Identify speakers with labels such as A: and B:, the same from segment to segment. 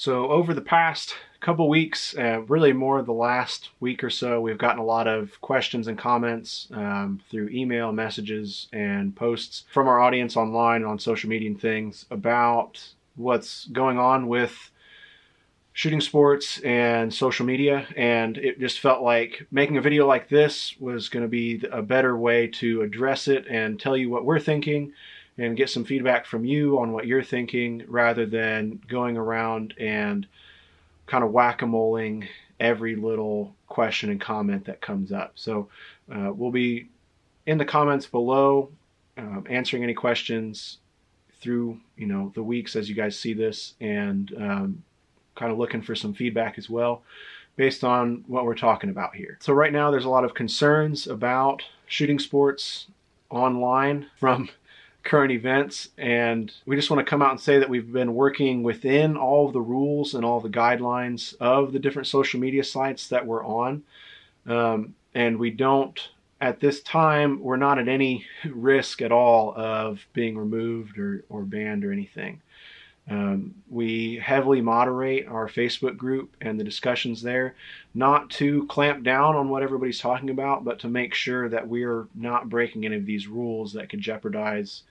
A: So over the past couple weeks, uh, really more the last week or so, we've gotten a lot of questions and comments um, through email, messages, and posts from our audience online on social media and things about what's going on with shooting sports and social media. And it just felt like making a video like this was going to be a better way to address it and tell you what we're thinking and get some feedback from you on what you're thinking rather than going around and kind of whack-a-moling every little question and comment that comes up. So uh, we'll be in the comments below um, answering any questions through you know the weeks as you guys see this and um, kind of looking for some feedback as well based on what we're talking about here. So right now there's a lot of concerns about shooting sports online from current events. And we just want to come out and say that we've been working within all of the rules and all the guidelines of the different social media sites that we're on. Um, and we don't, at this time, we're not at any risk at all of being removed or, or banned or anything. Um, we heavily moderate our Facebook group and the discussions there, not to clamp down on what everybody's talking about, but to make sure that we're not breaking any of these rules that could jeopardize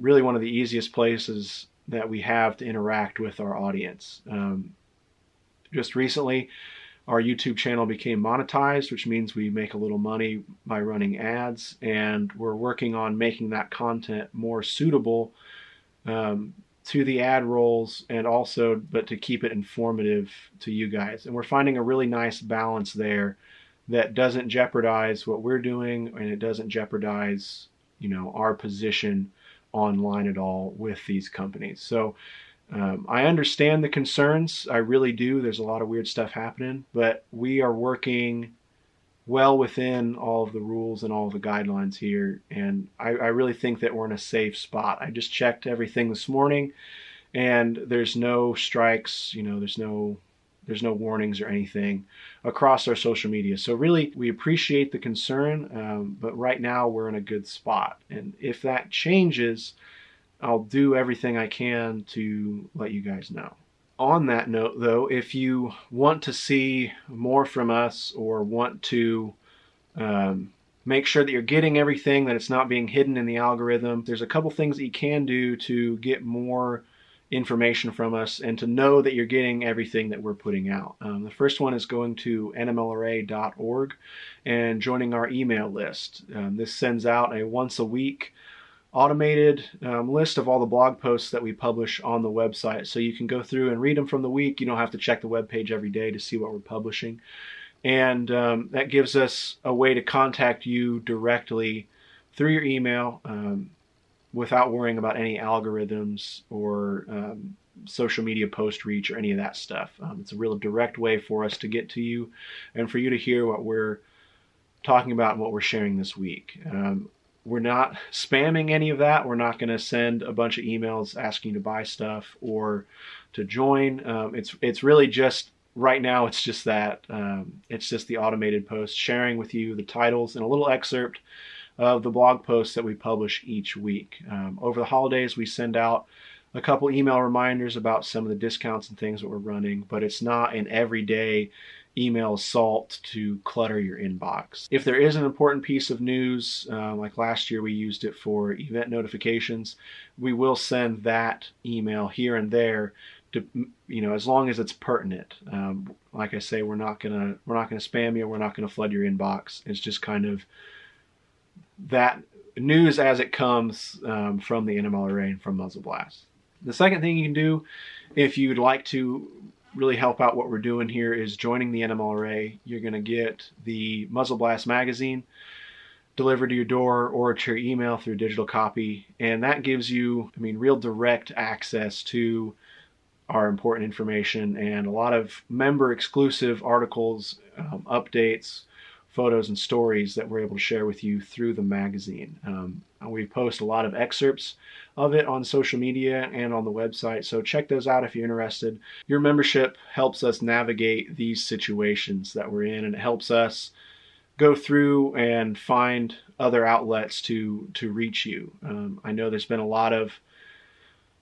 A: really one of the easiest places that we have to interact with our audience. Um, just recently, our YouTube channel became monetized, which means we make a little money by running ads, and we're working on making that content more suitable um, to the ad roles and also, but to keep it informative to you guys. And we're finding a really nice balance there that doesn't jeopardize what we're doing and it doesn't jeopardize, you know, our position online at all with these companies. So um, I understand the concerns. I really do. There's a lot of weird stuff happening, but we are working well within all of the rules and all of the guidelines here. And I, I really think that we're in a safe spot. I just checked everything this morning and there's no strikes, you know, there's no there's no warnings or anything across our social media. So really, we appreciate the concern, um, but right now we're in a good spot. And if that changes, I'll do everything I can to let you guys know. On that note, though, if you want to see more from us or want to um, make sure that you're getting everything, that it's not being hidden in the algorithm, there's a couple things that you can do to get more information from us and to know that you're getting everything that we're putting out. Um, the first one is going to nmlra.org and joining our email list. Um, this sends out a once a week automated um, list of all the blog posts that we publish on the website. So you can go through and read them from the week. You don't have to check the web page every day to see what we're publishing. And um, that gives us a way to contact you directly through your email. Um, without worrying about any algorithms or um, social media post reach or any of that stuff. Um, it's a real direct way for us to get to you and for you to hear what we're talking about and what we're sharing this week. Um, we're not spamming any of that. We're not going to send a bunch of emails asking you to buy stuff or to join. Um, it's it's really just right now. It's just that. Um, it's just the automated post sharing with you the titles and a little excerpt of the blog posts that we publish each week. Um, over the holidays, we send out a couple email reminders about some of the discounts and things that we're running, but it's not an everyday email assault to clutter your inbox. If there is an important piece of news, uh, like last year we used it for event notifications, we will send that email here and there to, you know, as long as it's pertinent. Um, like I say, we're not gonna we're not gonna spam you. We're not gonna flood your inbox. It's just kind of that news as it comes um, from the NMLRA and from Muzzle Blast. The second thing you can do if you'd like to really help out what we're doing here is joining the NMLRA. You're going to get the Muzzle Blast magazine delivered to your door or to your email through digital copy. And that gives you, I mean, real direct access to our important information and a lot of member exclusive articles, um, updates, photos and stories that we're able to share with you through the magazine. Um, we post a lot of excerpts of it on social media and on the website, so check those out if you're interested. Your membership helps us navigate these situations that we're in, and it helps us go through and find other outlets to to reach you. Um, I know there's been a lot of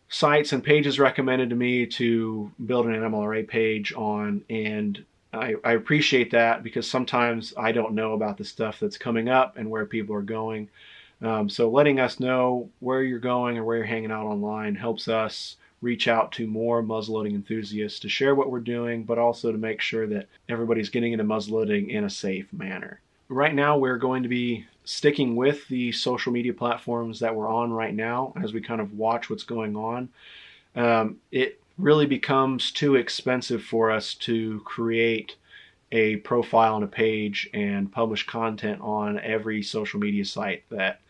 A: sites and pages recommended to me to build an NMLRA page on, and I, I, appreciate that because sometimes I don't know about the stuff that's coming up and where people are going. Um, so letting us know where you're going or where you're hanging out online helps us reach out to more muzzleloading enthusiasts to share what we're doing, but also to make sure that everybody's getting into muzzleloading in a safe manner. Right now, we're going to be sticking with the social media platforms that we're on right now as we kind of watch what's going on. Um, it really becomes too expensive for us to create a profile and a page and publish content on every social media site that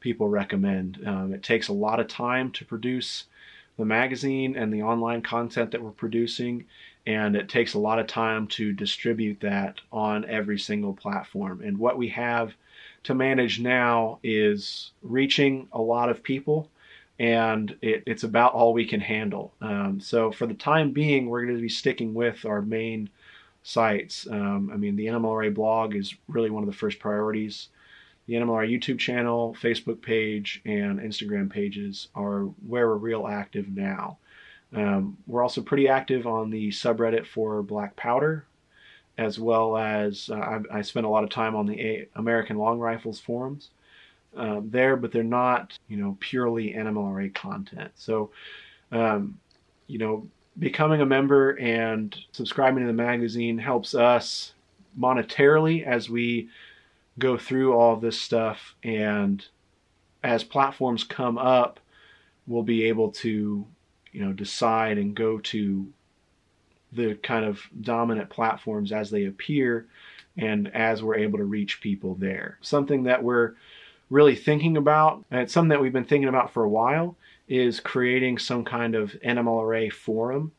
A: people recommend. Um, it takes a lot of time to produce the magazine and the online content that we're producing, and it takes a lot of time to distribute that on every single platform. And what we have to manage now is reaching a lot of people, and it, it's about all we can handle. Um, so for the time being, we're going to be sticking with our main sites. Um, I mean, the NMLRA blog is really one of the first priorities. The NMLRA YouTube channel, Facebook page, and Instagram pages are where we're real active now. Um, we're also pretty active on the subreddit for Black Powder, as well as uh, I, I spend a lot of time on the American Long Rifles forums um, there, but they're not, you know, purely NMLRA content. So, um, you know, becoming a member and subscribing to the magazine helps us monetarily as we go through all this stuff and as platforms come up we'll be able to you know decide and go to the kind of dominant platforms as they appear and as we're able to reach people there something that we're really thinking about and it's something that we've been thinking about for a while is creating some kind of NMLRA forum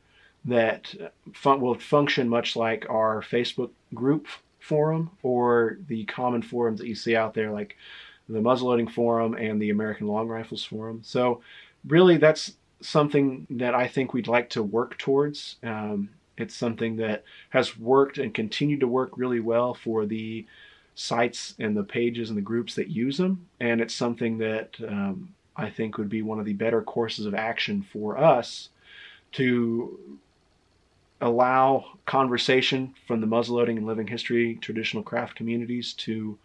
A: that fun- will function much like our Facebook group forum or the common forums that you see out there, like the muzzleloading forum and the American Long Rifles forum. So, really, that's something that I think we'd like to work towards. Um, it's something that has worked and continued to work really well for the sites and the pages and the groups that use them. And it's something that um, I think would be one of the better courses of action for us to allow conversation from the muzzleloading and living history traditional craft communities to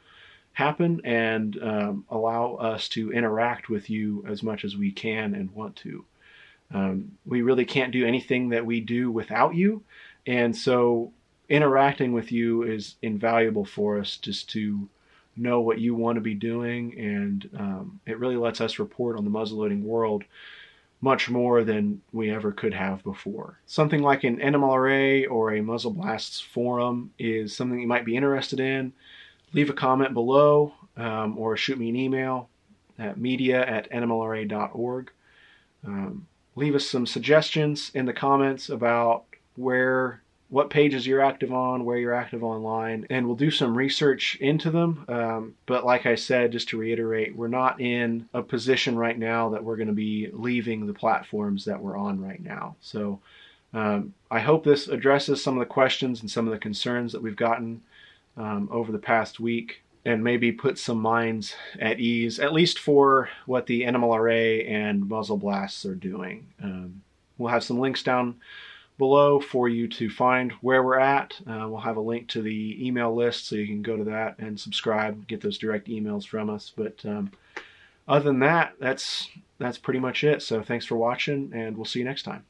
A: happen and um, allow us to interact with you as much as we can and want to. Um, we really can't do anything that we do without you. And so interacting with you is invaluable for us just to know what you want to be doing. And um, it really lets us report on the muzzleloading world much more than we ever could have before. Something like an NMLRA or a Muzzle Blasts forum is something you might be interested in. Leave a comment below um, or shoot me an email at media at nmlra.org. Um, leave us some suggestions in the comments about where what pages you're active on, where you're active online, and we'll do some research into them. Um, but like I said, just to reiterate, we're not in a position right now that we're going to be leaving the platforms that we're on right now. So um, I hope this addresses some of the questions and some of the concerns that we've gotten um, over the past week. And maybe put some minds at ease, at least for what the NMLRA and Muzzle Blasts are doing. Um, we'll have some links down below for you to find where we're at. Uh, we'll have a link to the email list so you can go to that and subscribe, get those direct emails from us. But um, other than that, that's that's pretty much it. So thanks for watching, and we'll see you next time.